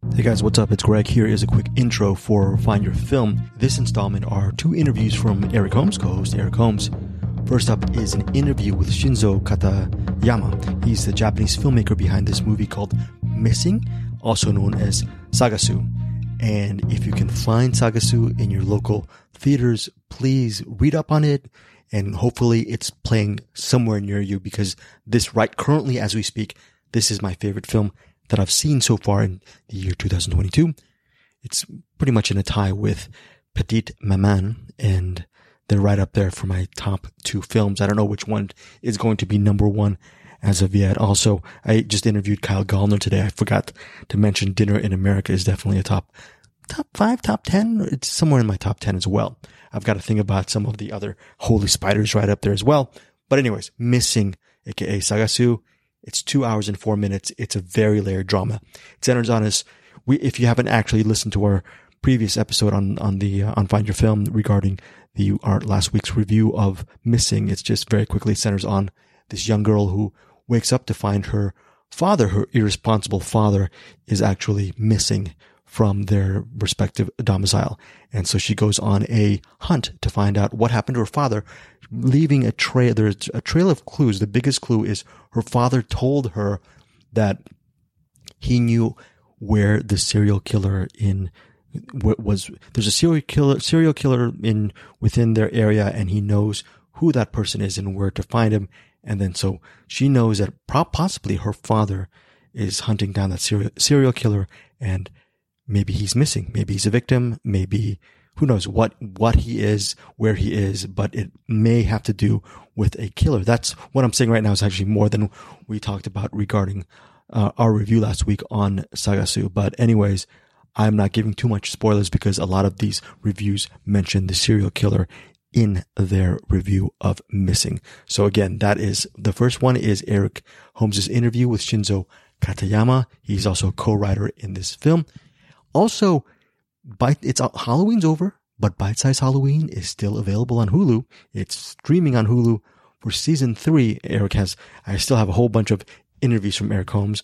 Hey guys, what's up? It's Greg. Here is a quick intro for Find Your Film. This installment are two interviews from Eric Holmes, co host Eric Holmes. First up is an interview with Shinzo Katayama. He's the Japanese filmmaker behind this movie called Missing, also known as Sagasu. And if you can find Sagasu in your local theaters, please read up on it and hopefully it's playing somewhere near you because this right currently as we speak, this is my favorite film that I've seen so far in the year 2022. It's pretty much in a tie with Petite Maman and they're right up there for my top two films. I don't know which one is going to be number one as of yet. Also, I just interviewed Kyle Gallner today. I forgot to mention Dinner in America is definitely a top, top five, top 10. It's somewhere in my top 10 as well. I've got to think about some of the other Holy Spider's right up there as well. But anyways, missing, aka Sagasu. It's two hours and four minutes. It's a very layered drama. It centers on us. We, if you haven't actually listened to our previous episode on, on the, uh, on Find Your Film regarding the, our last week's review of Missing, it's just very quickly centers on this young girl who wakes up to find her father, her irresponsible father, is actually missing from their respective domicile. And so she goes on a hunt to find out what happened to her father, leaving a trail. There's a trail of clues. The biggest clue is her father told her that he knew where the serial killer in was there's a serial killer serial killer in within their area and he knows who that person is and where to find him and then so she knows that possibly her father is hunting down that serial, serial killer and maybe he's missing. Maybe he's a victim. Maybe who knows what, what he is, where he is, but it may have to do with a killer. That's what I'm saying right now is actually more than we talked about regarding uh, our review last week on Sagasu. But anyways, I'm not giving too much spoilers because a lot of these reviews mention the serial killer in their review of Missing. So again, that is the first one is Eric Holmes's interview with Shinzo Katayama. He's also a co-writer in this film. Also, Bite, it's uh, Halloween's over, but Bite Size Halloween is still available on Hulu. It's streaming on Hulu for season three. Eric has, I still have a whole bunch of interviews from Eric Holmes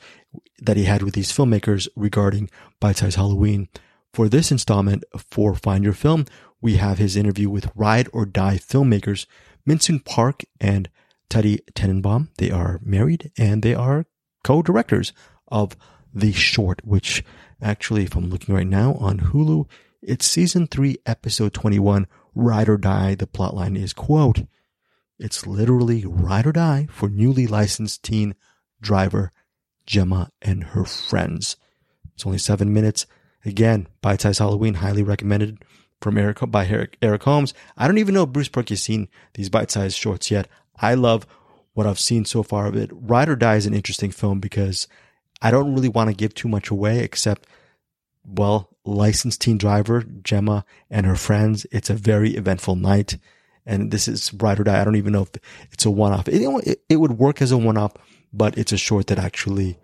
that he had with these filmmakers regarding Bite Size Halloween. For this installment for Find Your Film, we have his interview with Ride or Die filmmakers Minsun Park and Teddy Tenenbaum. They are married and they are co-directors of the short, which Actually, if I'm looking right now on Hulu, it's season three, episode 21, Ride or Die. The plotline is quote, it's literally ride or die for newly licensed teen driver Gemma and her friends. It's only seven minutes. Again, Bite Size Halloween, highly recommended from Eric by Eric, Eric Holmes. I don't even know Bruce Purkey has seen these bite sized shorts yet. I love what I've seen so far of it. Ride or Die is an interesting film because I don't really want to give too much away except, well, licensed teen driver Gemma and her friends. It's a very eventful night. And this is Ride or Die. I don't even know if it's a one off. It, it, would work as a one off, but it's a short that actually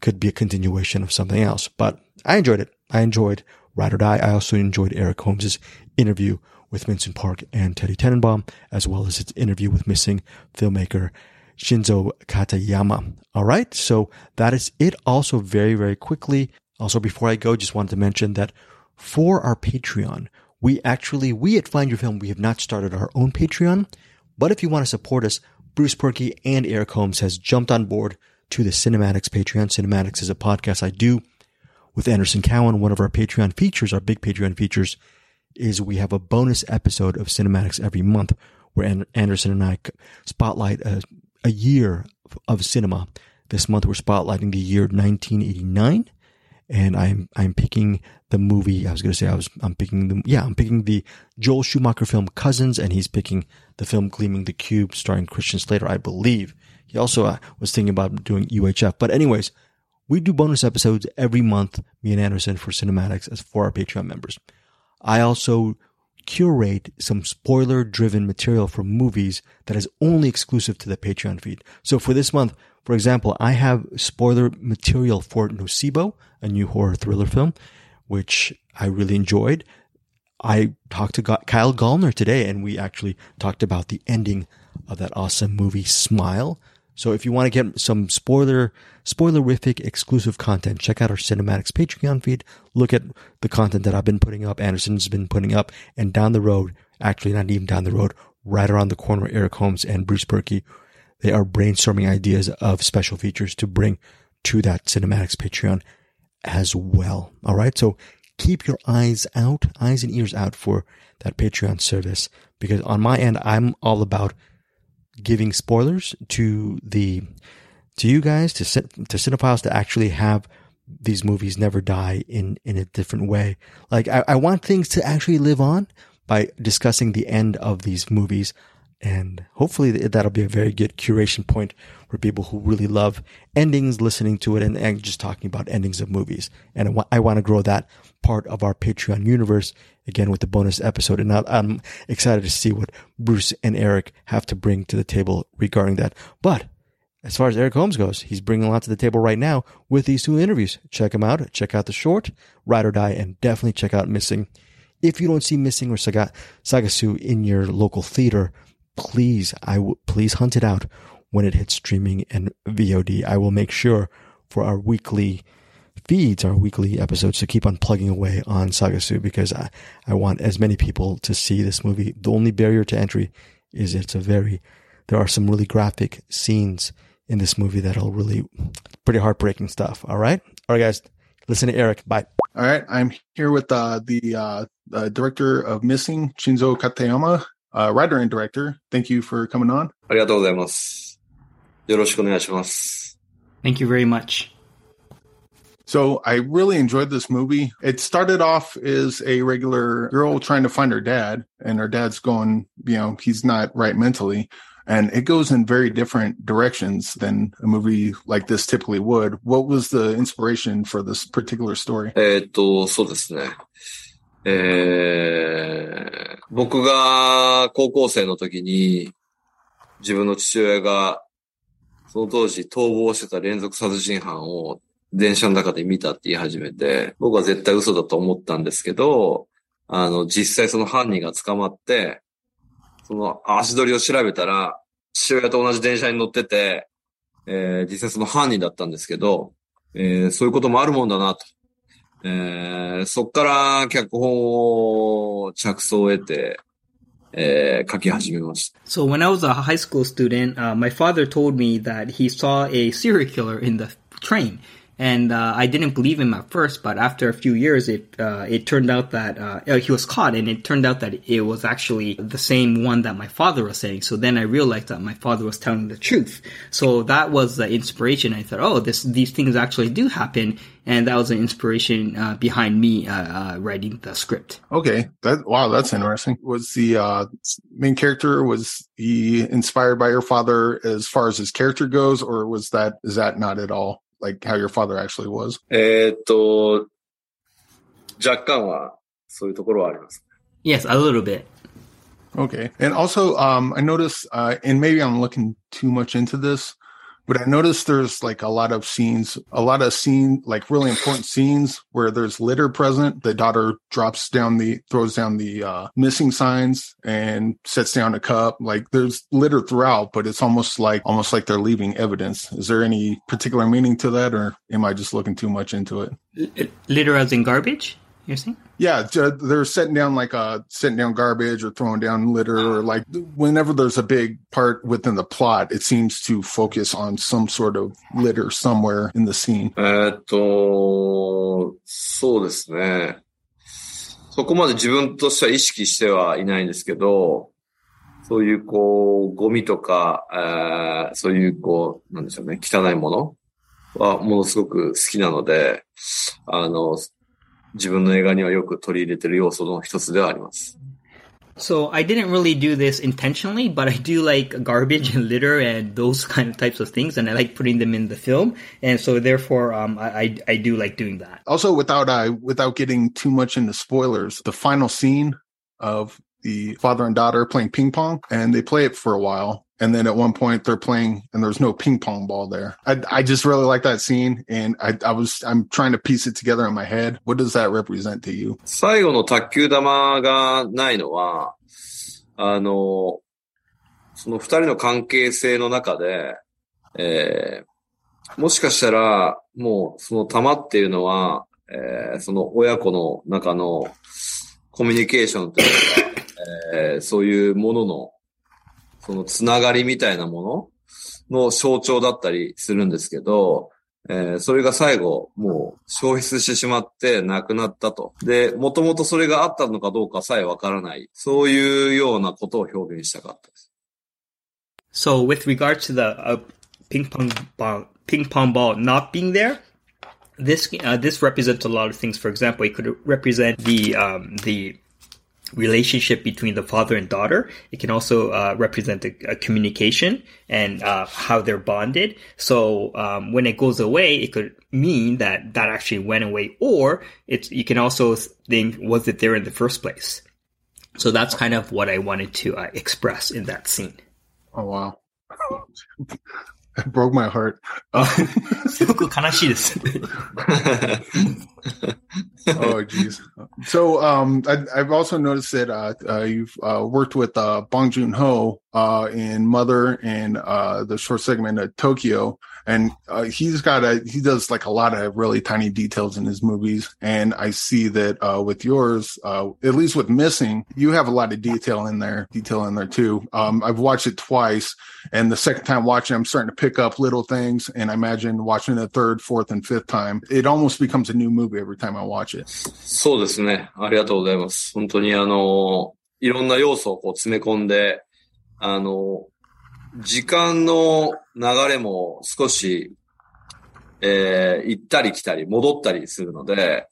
could be a continuation of something else. But I enjoyed it. I enjoyed Ride or Die. I also enjoyed Eric Holmes's interview with Minsun Park and Teddy Tenenbaum, as well as its interview with missing filmmaker Shinzo Katayama. All right. So that is it. Also very, very quickly. Also, before I go, just wanted to mention that for our Patreon, we actually, we at Find Your Film, we have not started our own Patreon. But if you want to support us, Bruce Purkey and Eric Holmes has jumped on board to the CinemAddicts Patreon. CinemAddicts is a podcast I do with Anderson Cowan. One of our Patreon features, our big Patreon features, is we have a bonus episode of CinemAddicts every month where Anderson and I spotlight a a year of cinema. This month we're spotlighting the year 1989 and I'm I'm picking the movie. I was going to say I was I'm picking the yeah I'm picking the Joel Schumacher film Cousins, and he's picking the film Gleaming the Cube, starring Christian Slater, I believe. He also uh, was thinking about doing UHF, but anyways, we do bonus episodes every month. Me and Anderson for CinemAddicts as for our Patreon members. I also curate some spoiler driven material from movies that is only exclusive to the Patreon feed. So for this month, for example, I have spoiler material for Nocebo, a new horror thriller film, which I really enjoyed. I talked to Kyle Gallner today and we actually talked about the ending of that awesome movie Smile. So if you want to get some spoiler, spoilerific exclusive content, check out our CinemAddicts Patreon feed. Look at the content that I've been putting up, Anderson's been putting up, and down the road, actually not even down the road, right around the corner, Eric Holmes and Bruce Purkey, they are brainstorming ideas of special features to bring to that CinemAddicts Patreon as well. All right. So keep your eyes out, eyes and ears out for that Patreon service because on my end, I'm all about giving spoilers to the to you guys to to cinephiles to actually have these movies never die in in a different way. Like I, I want things to actually live on by discussing the end of these movies, and hopefully that'll be a very good curation point for people who really love endings, listening to it, and, and just talking about endings of movies. And I, wa- I want to grow that part of our Patreon universe again with the bonus episode. And I'm excited to see what Bruce and Eric have to bring to the table regarding that. But as far as Eric Holmes goes, he's bringing a lot to the table right now with these two interviews. Check him out. Check out the short, Ride or Die, and definitely check out Missing. If you don't see Missing or Saga, Sagasu in your local theater, please, I will please hunt it out when it hits streaming and VOD. I will make sure for our weekly feeds, our weekly episodes, to keep on plugging away on Saga Sagasu because I, I want as many people to see this movie. The only barrier to entry is it's a very, there are some really graphic scenes in this movie that'll really, pretty heartbreaking stuff. All right. All right, guys. Listen to Eric. Bye. All right. I'm here with uh, the uh, uh, director of Missing, Shinzo Katayama, uh, writer and director. Thank you for coming on. ありがとうございます。よろしくお願いします。 Thank you very much. So I really enjoyed this movie. It started off as a regular girl trying to find her dad, and her dad's going, you know, he's not right mentally. And it goes in very different directions than a movie like this typically would. What was the inspiration for this particular story? えーっと、そうですね。 えー、僕が高校生の時に、自分の父親が、その当時逃亡してた連続殺人犯を電車の中で見たって言い始めて、僕は絶対嘘だと思ったんですけど、あの、実際その犯人が捕まって、その足取りを調べたら、父親と同じ電車に乗ってて、えー実際その犯人だったんですけど、えーそういうこともあるもんだなと。えーそっから脚本を着想を得て、えー書き始めました。So when I was a high school student, uh, my father told me that he saw a serial killer in the train. And uh, I didn't believe him at first, but after a few years, it uh, it turned out that uh, he was caught, and it turned out that it was actually the same one that my father was saying. So then I realized that my father was telling the truth. So that was the inspiration. I thought, oh, this these things actually do happen, and that was an inspiration uh, behind me uh, uh, writing the script. Okay. That wow, that's interesting. Was the uh main character was he inspired by your father as far as his character goes, or was that is that not at all like how your father actually was? えーっと、若干はそういうところはあります。 Yes, a little bit. Okay. And also um I noticed uh and maybe I'm looking too much into this, but I noticed there's like a lot of scenes, a lot of scene like really important scenes where there's litter present. The daughter drops down the throws down the uh missing signs and sets down a cup. Like there's litter throughout, but it's almost like almost like they're leaving evidence. Is there any particular meaning to that or am I just looking too much into it? L- litter as in garbage, you're saying? Yeah, ju- they're setting down like uh setting down garbage or throwing down litter or like whenever there's a big part within the plot, it seems to focus on some sort of litter somewhere in the scene. えーっと、そうですね。そこまで自分としては意識してはいないんですけど、そういうこう、ゴミとか、えーそういうこう、なんでしょうね、汚いものはものすごく好きなので、あの、 自分の映画にはよく取り入れてる要素の一つではあります。 So I didn't really do this intentionally, but I do like garbage and litter and those kind of types of things, and I like putting them in the film, and so therefore, um, I I, I do like doing that. Also, without uh, without getting too much into spoilers, the final scene of the father and daughter playing ping pong, and they play it for a while, and then at one point they're playing, and there's no ping pong ball there. I I just really like that scene, and I I was I'm trying to piece it together in my head. What does that represent to you? 最後の卓球玉がないのは、あの、その二人の関係性の中で、えーもしかしたら、もうその玉っていうのは、えーその親子の中のコミュニケーションというか、えーそういうものの、そのつながりみたいなものの象徴だったりするんですけど、えーそれが最後、もう消失してしまってなくなったと。で、もともとそれがあったのかどうかさえわからない。そういうようなことを表現したかったです。So, with regards to the uh, ping pong ball, ping pong ball not being there, this uh, this represents a lot of things. For example, it could represent the um, the relationship between the father and daughter. It can also uh, represent a, a communication and uh, how they're bonded. So um, when it goes away, it could mean that that actually went away, or it's you can also think was it there in the first place. So that's kind of what I wanted to uh, express in that scene. Oh wow it broke my heart. Um, すごく悲しいです。 oh geez. So um I, I've also noticed that uh, uh you've uh worked with uh Bong Joon Ho uh in Mother and uh the short segment of Tokyo and uh, he's got a he does like a lot of really tiny details in his movies and I see that uh with yours uh at least with Missing you have a lot of detail in there detail in there too. Um I've watched it twice and the second time watching I'm starting to pick up little things and I imagine watching the third, fourth and fifth time it almost becomes a new movie every time I watch it. そうですね。ありがとうございます。本当にあの、いろんな要素をこう詰め込んで、あの、時間の 流れも少し、えー行ったり来たり戻ったりするので、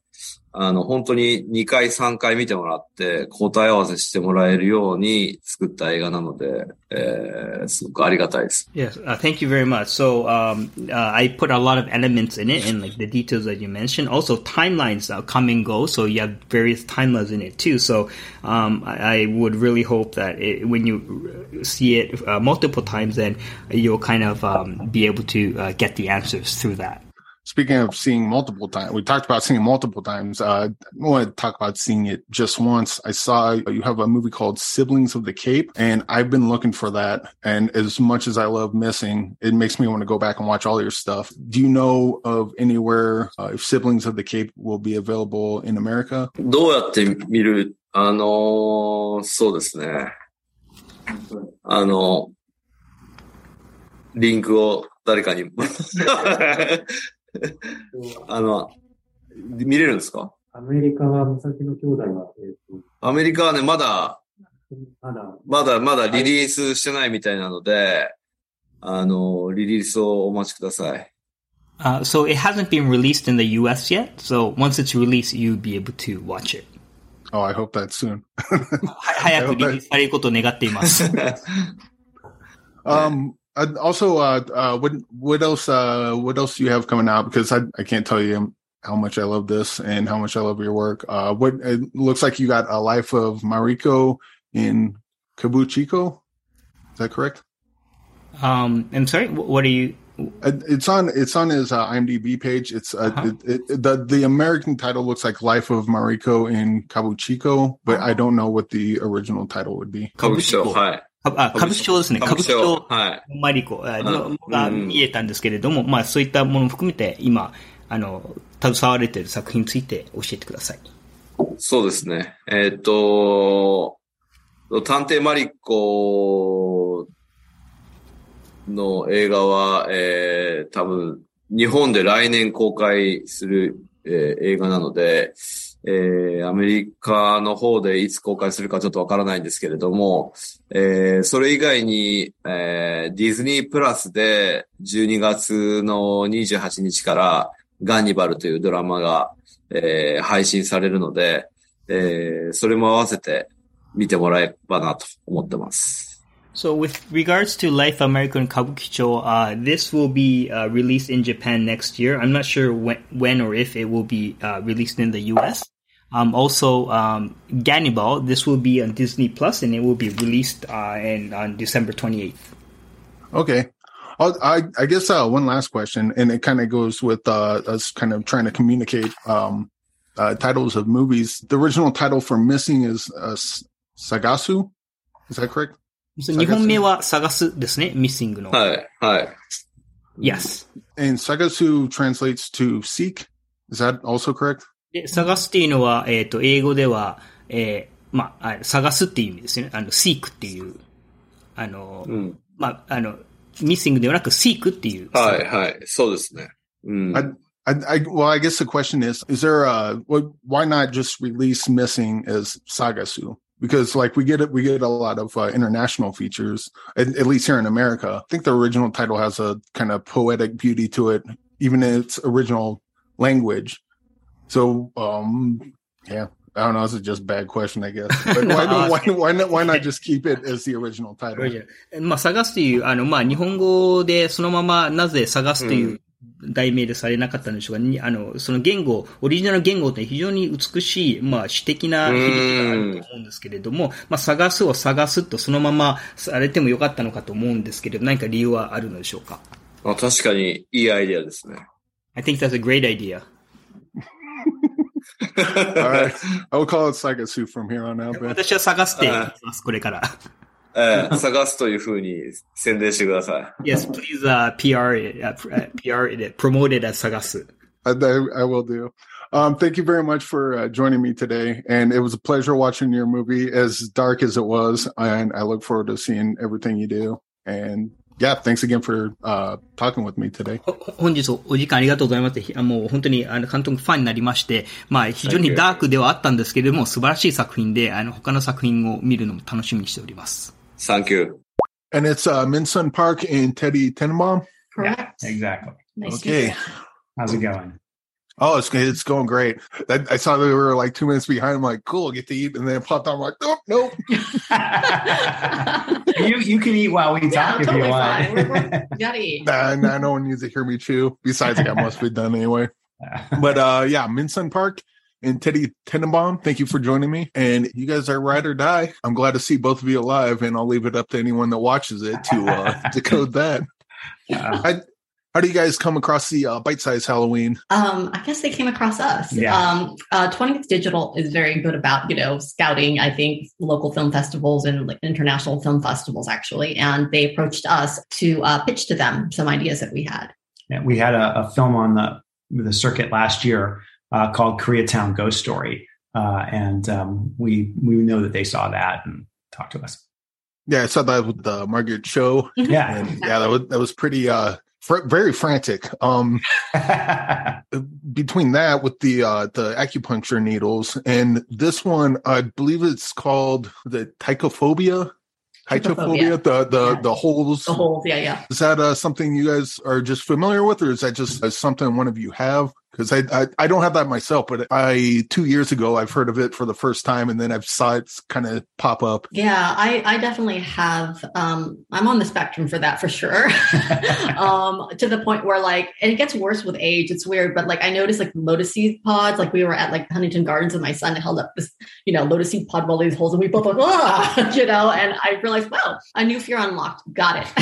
あの、本当に2回3回見てもらって答え合わせしてもらえるように作った映画なので、えーすごくありがたいです。Yes, uh, thank you very much. So um, uh, I put a lot of elements in it, and like the details that you mentioned. Also, timelines come and go, so you have various timelines in it too. So um, I, I would really hope that it, when you see it uh, multiple times, then you'll kind of um, be able to uh, get the answers through that. Speaking of seeing multiple times, we talked about seeing it multiple times. Uh, I want to talk about seeing it just once. I saw you have a movie called Siblings of the Cape, and I've been looking for that. And as much as I love missing, it makes me want to go back and watch all your stuff. Do you know of anywhere uh, if Siblings of the Cape will be available in America? どうやって見るあのーそうですね。あの、リンクを誰かに。 あの、見れるんですかアメリカは、美咲の兄弟は、えっ、アメリカはね、まだ、と、まだ、まだ、まだリリースしてないみたいなので、あの、リリースをお待ちください。Uh, so it hasn't been released in the U.S. yet. So once it's released, you'll be able to watch it. Oh, I hope that's soon. は早くリリースされることを願っています。Um, Uh, also, uh, uh, what what else? Uh, what else do you have coming out? Because I, I can't tell you how much I love this and how much I love your work. Uh, what it looks like you got a life of Mariko in Kabuchiko. Is that correct? Um, I'm sorry. What are you? It's on. It's on his uh, IMDb page. It's uh, uh-huh. it, it, the the American title looks like Life of Mariko in Kabuchiko, but uh-huh. I don't know what the original title would be. Oh, Kabuchiko. あ、歌舞伎町ですね。歌舞伎町はい。マリコがうん見えたんですけれども、まあそういったものも含めて今、あの、携われている作品について教えてください。そうですね。えーっと、探偵マリコの映画は、えー、多分、日本で来年公開する、えー映画なので、えー、アメリカの方でいつ公開するかちょっとわからないんですけれども、えー、それ以外に、えー、ディズニープラスで12月の28日からガンニバルというドラマが、えー配信されるので、えーそれも合わせて見てもらえばなと思ってます。So with regards to Life American Kabukicho, uh, this will be uh, released in Japan next year. I'm not sure when, when or if it will be uh, released in the US. Um, also, um, Gannibal. This will be on Disney Plus, and it will be released uh, in, on December twenty eighth. Okay, oh, I, I guess uh, one last question, and it kind of goes with uh, us kind of trying to communicate um, uh, titles of movies. The original title for Missing is uh, Sagasu. Is that correct? So, Sagasu? Missing no. Hi, hi. Yes. And Sagasu translates to seek. Is that also correct? で、探すっていうのは、えっ、と、英語では、えーまあ、あ探すっていう意味ですね。あの、seek っていう、あの、うん。まあ、あの、missing ではなく seek っていう。はい、はい。そうですね。うん。I, I, I, well, I guess the question is, is there a, what, why not just release missing as Sagasu? Because like we get it, we get a lot of uh, international features, at, at least here in America. I think the original title has a kind of poetic beauty to it, even in its original language. So, um, yeah, I don't know. This is just a bad question, I guess. But No, why, uh, why, why not, why not just keep it as the original title? まあ、探すという、あの、まあ、日本語でそのままなぜ探すという題名でされなかったんでしょうが、にあの、その言語、オリジナル言語って非常に美しい、まあ、詩的な響きがあると思うんですけれども、まあ、探すを探すとそのままされてもよかったのかと思うんですけれど、何か理由はあるのでしょうか？あ確かにいいアイディアですね。I think that's a great idea. All right. I will call it Sagasu from here on out, man. 私は探していきます、これから。ええ探すという風に宣伝してください。 Yes, please, uh, PR it, uh, pr- uh, PR it, promote it as 探す。 I, I, I will do. Um, thank you very much for uh, joining me today. And it was a pleasure watching your movie, as dark as it was. And I look forward to seeing everything you do. And yeah, thanks again for uh, talking with me today. 本日お時間ありがとうございます。もう本当にあの監督ファンになりまして、まあ非常にダークではあったんですけれども、素晴らしい作品で、あの他の作品を見るのも楽しみにしております。サンキュー。And it's uh, Minsun Park and Teddy Tenenbaum. Yeah, exactly. Nice to meet Okay. you. How's it going? Oh, it's it's going great. I, I saw they were like two minutes behind. I'm like, cool, get to eat. And then it popped on. I'm like, nope, nope. you you can eat while we Yeah, talk if totally you fine. We're, want. we're, we gotta eat. Nah, nah, no one needs to hear me chew. Besides, I got must be done anyway. But uh yeah, Minsun Park and Teddy Tenenbaum, thank you for joining me. And you guys are ride or die. I'm glad to see both of you alive, and I'll leave it up to anyone that watches it to uh decode that. Uh, How do you guys come across the uh, bite size Halloween? Um, I guess they came across us. Yeah. Um, uh, 20th Digital is very good about, you know, scouting, I think, local film festivals and like international film festivals, actually. And they approached us to uh, pitch to them some ideas that we had. yeah, we had a, a film on the the circuit last year uh, called Koreatown Ghost Story, uh, and um, we we know that they saw that and talked to us. Yeah, I saw that with the Margaret Cho, Yeah. and yeah, that was that was pretty uh fr- very frantic. Um, between that with the uh the acupuncture needles and this one i believe it's called the tychophobia tychophobia the the Yeah. the holes The whole, yeah, yeah. is that uh something you guys are just familiar with or is that just uh, something one of you have because I, I i don't have that myself but i two years ago i've heard of it for the first time and then i've saw it kind of pop up Yeah, I, I definitely have. Um, I'm on the spectrum for that for sure. um, to the point where like, and it gets worse with age. It's weird, but like I noticed like lotus seed pods. Like we were at like Huntington Gardens, and my son held up this, you know, lotus seed pod with all these holes, and we both like, ah, you know. And I realized, wow, a new fear unlocked. Got it.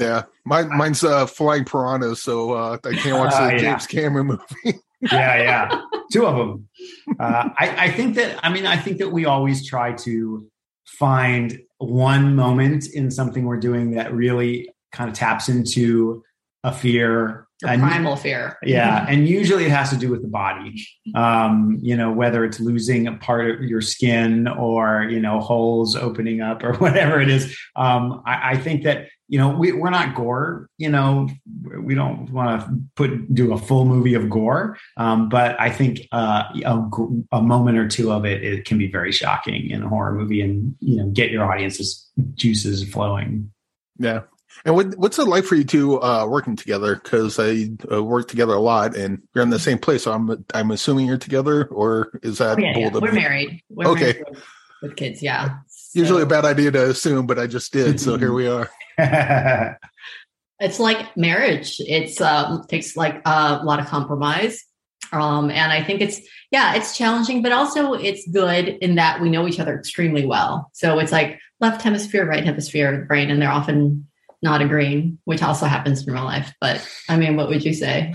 yeah mine mine's uh flying piranhas so uh i can't watch the yeah. james cameron movie yeah, yeah, two of them. Uh, I, I think that I mean I think that we always try to find one moment in something we're doing that really kind of taps into a fear. The And- primal fear. yeah, and usually it has to do with the body. Um, you know, whether it's losing a part of your skin or you know holes opening up or whatever it is. Um, I, I think that you know we, we're not gore. You know, we don't want to put do a full movie of gore. Um, but I think uh, a, a moment or two of it, it can be very shocking in a horror movie, and you know, get your audience's juices flowing. Yeah. And what what's it like for you two uh, working together? Because I uh, work together a lot, and you're in the same place. So I'm I'm assuming you're together, or is that Oh, yeah, yeah. bold of We're married. We're Okay. married with, with kids. Yeah. Usually a bad idea to assume, but I just did. So here we are. it's like marriage it's um takes like a lot of compromise um and i think it's yeah it's challenging but also it's good in that we know each other extremely well so it's like left hemisphere right hemisphere of the brain and they're often not agreeing which also happens in real life but i mean what would you say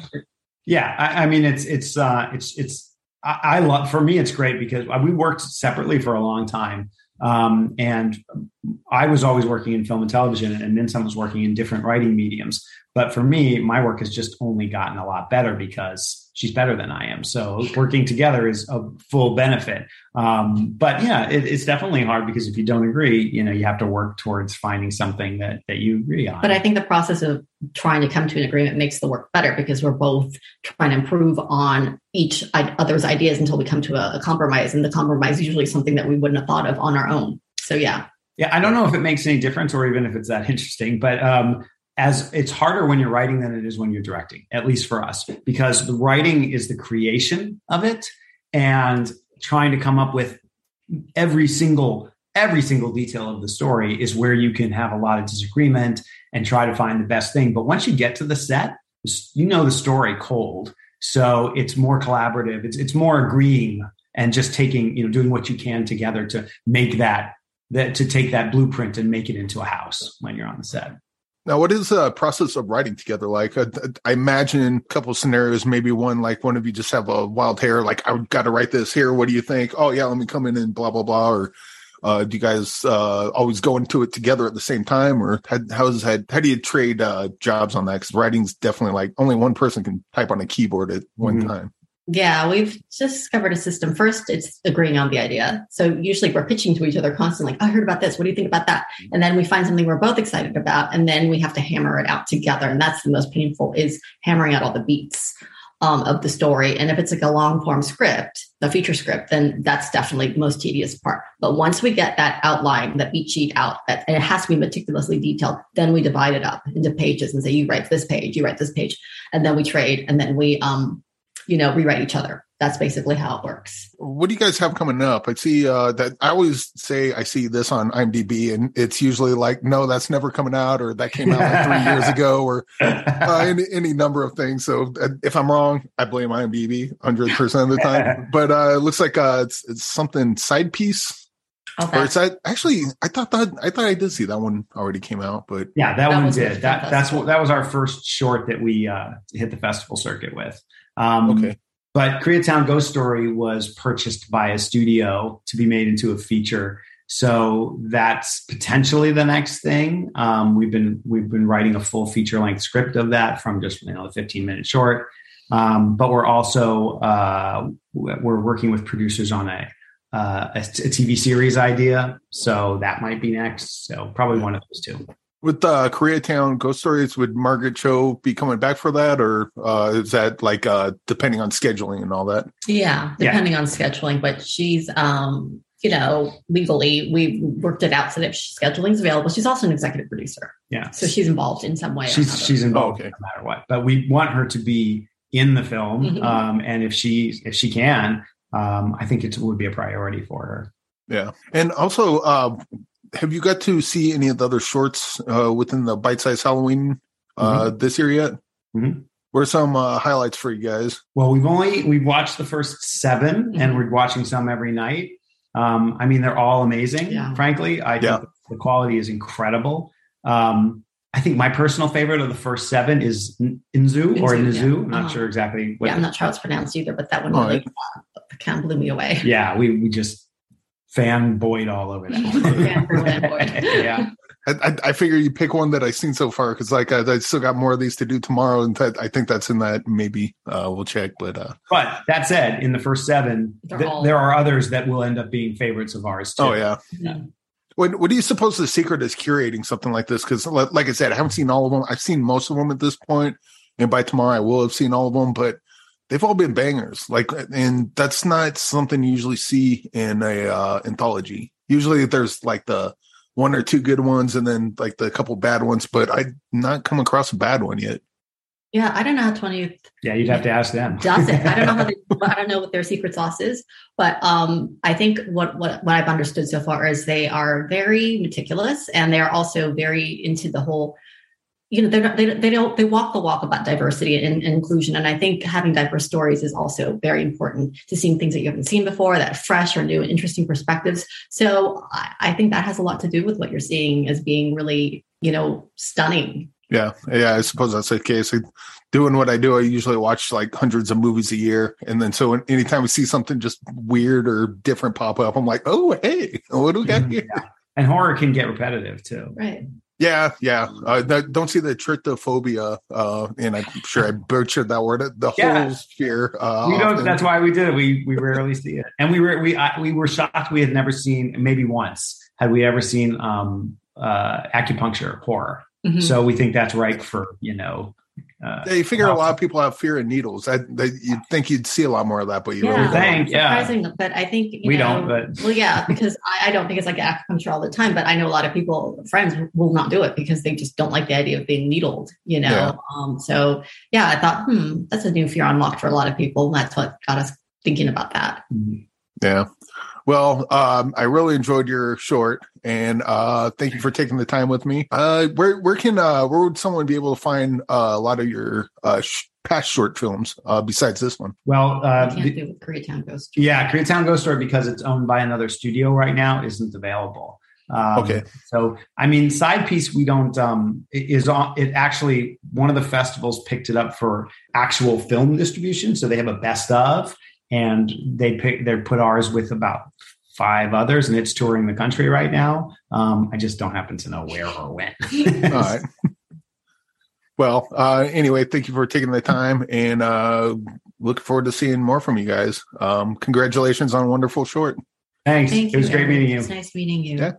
Yeah, I, I mean it's it's uh, it's it's I, I love for me it's great because we worked separately for a long time, um, and I was always working in film and television, and Min-sun was working in different writing mediums. But for me, my work has just only gotten a lot better because she's better than I am. So working together is a full benefit. Um, but yeah, it, it's definitely hard because if you don't agree, you know, you have to work towards finding something that that you agree on. But I think the process of trying to come to an agreement makes the work better because we're both trying to improve on each other's ideas until we come to a, a compromise. And the compromise is usually something that we wouldn't have thought of on our own. So yeah. Yeah, I don't know if it makes any difference or even if it's that interesting, but um, as it's harder when you're writing than it is when you're directing, at least for us, because the writing is the creation of it and trying to come up with every single every single detail of the story is where you can have a lot of disagreement and try to find the best thing. But once you get to the set, you know the story cold. So it's more collaborative. It's it's more agreeing and just taking, you know, doing what you can together to make that that to take that blueprint and make it into a house when you're on the set. Now, what is the process of writing together like? I, I imagine a couple of scenarios, maybe one like one of you just have a wild hair, like I've got to write this here. What do you think? Oh yeah, let me come in and blah blah blah. Or uh, do you guys uh, always go into it together at the same time, or how, how's that? How do you trade uh, jobs on that? Because writing's definitely like only one person can type on a keyboard at one mm-hmm. time. Yeah, we've just discovered a system. First, it's agreeing on the idea. So usually we're pitching to each other constantly. like, I heard about this. What do you think about that? And then we find something we're both excited about, and then we have to hammer it out together. And that's the most painful is hammering out all the beats um, of the story. And if it's like a long form script, the feature script, then that's definitely the most tedious part. But once we get that outline, that beat sheet out, and it has to be meticulously detailed, then we divide it up into pages and say, you write this page, you write this page, and then we trade, and then we um, you know, rewrite each other. That's basically how it works. What do you guys have coming up? I see uh, that I always say I see this on IMDb, and it's usually like, no, that's never coming out, or that came out like three years ago, or uh, any, any number of things. So uh, if I'm wrong, I blame IMDb 100 percent of the time. but uh, it looks like uh, it's, it's something side piece or it's actually I thought that I thought I did see that one already came out, but yeah, that, that one did. That that's what that was our first short that we uh, hit the festival circuit with. Um, okay. But Koreatown Ghost Story was purchased by a studio to be made into a feature. So that's potentially the next thing. Um, we've been we've been writing a full feature length script of that from just you know a 15 minute short. Um, but we're also uh, we're working with producers on a, uh, a, a TV series idea. So that might be next. So probably one of those two with uh, Koreatown Ghost Stories, would Margaret Cho be coming back for that, or uh, is that like uh, depending on scheduling and all that? Yeah, depending yeah. on scheduling. But she's, um, you know, legally we worked it out so that if scheduling is available, she's also an executive producer. Yeah, so she's involved in some way. She's she's involved oh, okay. no matter what. But we want her to be in the film, mm-hmm. um, and if she if she can, um, I think it would be a priority for her. Yeah, and also uh, have you got to see any of the other shorts uh, within the bite size Halloween uh, mm-hmm. this year yet? Mm-hmm. What are some uh, highlights for you guys? Well, we've only we've watched the first 7 mm-hmm. and we're watching some every night. Um, I mean, they're all amazing. Yeah. Frankly, I yeah. think the quality is incredible. Um, I think my personal favorite of the first seven is Inzu or Nizu. Yeah. I'm not uh-huh. sure exactly. yeah, I'm not sure how it's pronounced either, but that one really right. kind of blew me away. Yeah, we we just fanboyed all over that. yeah. I, I, figure you pick one that I've seen so far because like I, I, still got more of these to do tomorrow, and that, I think that's in that. Maybe uh, we'll check, but uh, but that said, in the first seven, th- all- there are others that will end up being favorites of ours too. Oh yeah. yeah. What, what do you suppose the secret is curating something like this? Because like I said, I haven't seen all of them. I've seen most of them at this point, and by tomorrow I will have seen all of them. But they've all been bangers. Like, and that's not something you usually see in a uh, anthology. Usually, there's like the one or two good ones, and then like the couple bad ones. But I not come across a bad one yet. Yeah, I don't know how 20th. Yeah, you'd have to ask them. Does it? I don't know how they, I don't know what their secret sauce is, but um, I think what, what what I've understood so far is they are very meticulous and they are also very into the whole you know they're, they, they don't they walk the walk about diversity and, and, inclusion. And i think having diverse stories is also very important to seeing things that you haven't seen before that fresh or new and interesting perspectives. So I, I think that has a lot to do with what you're seeing as being really you know stunning. Yeah. Yeah i suppose that's the case. Doing what i do i usually watch like hundreds of movies a year. And then so anytime we see something just weird or different pop up i'm like oh hey what do we got mm-hmm. here? Yeah and horror can get repetitive too. Right. Yeah, yeah. Uh, that, don't see the tryptophobia, uh, and I'm sure I butchered that word. The Yeah. whole sphere. Uh, we don't. often. That's why we did it. We we rarely see it, and we were we I, we were shocked. We had never seen maybe once had we ever seen um, uh, acupuncture horror. Mhm. So we think that's ripe for you know. Uh, They figure a lot of people have fear of needles. I, they, you'd think you'd see a lot more of that, but you Yeah. really think, don't. yeah. Surprising, but I think you We know, don't, but- well, yeah, because I, I don't think it's like acupuncture all the time. But I know a lot of people, friends, will not do it because they just don't like the idea of being needled. You know, Yeah. um, so yeah, I thought, hmm, that's a new fear unlocked for a lot of people. And that's what got us thinking about that. Yeah. Well, um, I really enjoyed your short, and uh, thank you for taking the time with me. Uh, where where can uh, where would someone be able to find uh, a lot of your uh, sh- past short films uh, besides this one? well, uh, I can't the- do with Koreatown Ghost. yeah, Koreatown Ghost Story because it's owned by another studio right now isn't available. Um, Okay. So, I mean, side piece we don't um, it is on. It actually one of the festivals picked it up for actual film distribution, so they have a best of, and they pick they put ours with about five others, and it's touring the country right now. Um, I just don't happen to know where or when. All right. Well, uh, anyway, thank you for taking the time, and uh, looking forward to seeing more from you guys. Um, congratulations on a wonderful short. Thanks. Thank it was you, great Eric. meeting you. It's nice meeting you. Yeah.